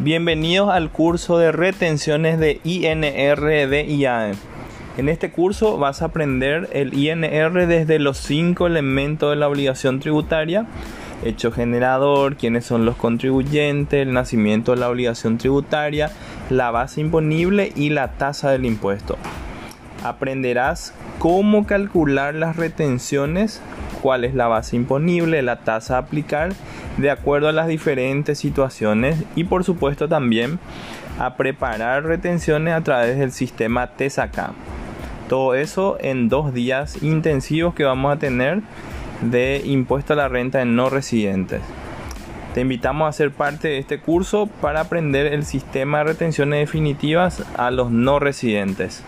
Bienvenidos al curso de retenciones de INR de IAE. En este curso vas a aprender el INR desde los cinco elementos de la obligación tributaria, hecho generador, quiénes son los contribuyentes, el nacimiento de la obligación tributaria, la base imponible y la tasa del impuesto. Aprenderás cómo calcular las retenciones, cuál es la base imponible, la tasa a aplicar de acuerdo a las diferentes situaciones y por supuesto también a preparar retenciones a través del sistema TESACA. Todo eso en dos días intensivos que vamos a tener de impuesto a la renta en no residentes. Te invitamos a ser parte de este curso para aprender el sistema de retenciones definitivas a los no residentes.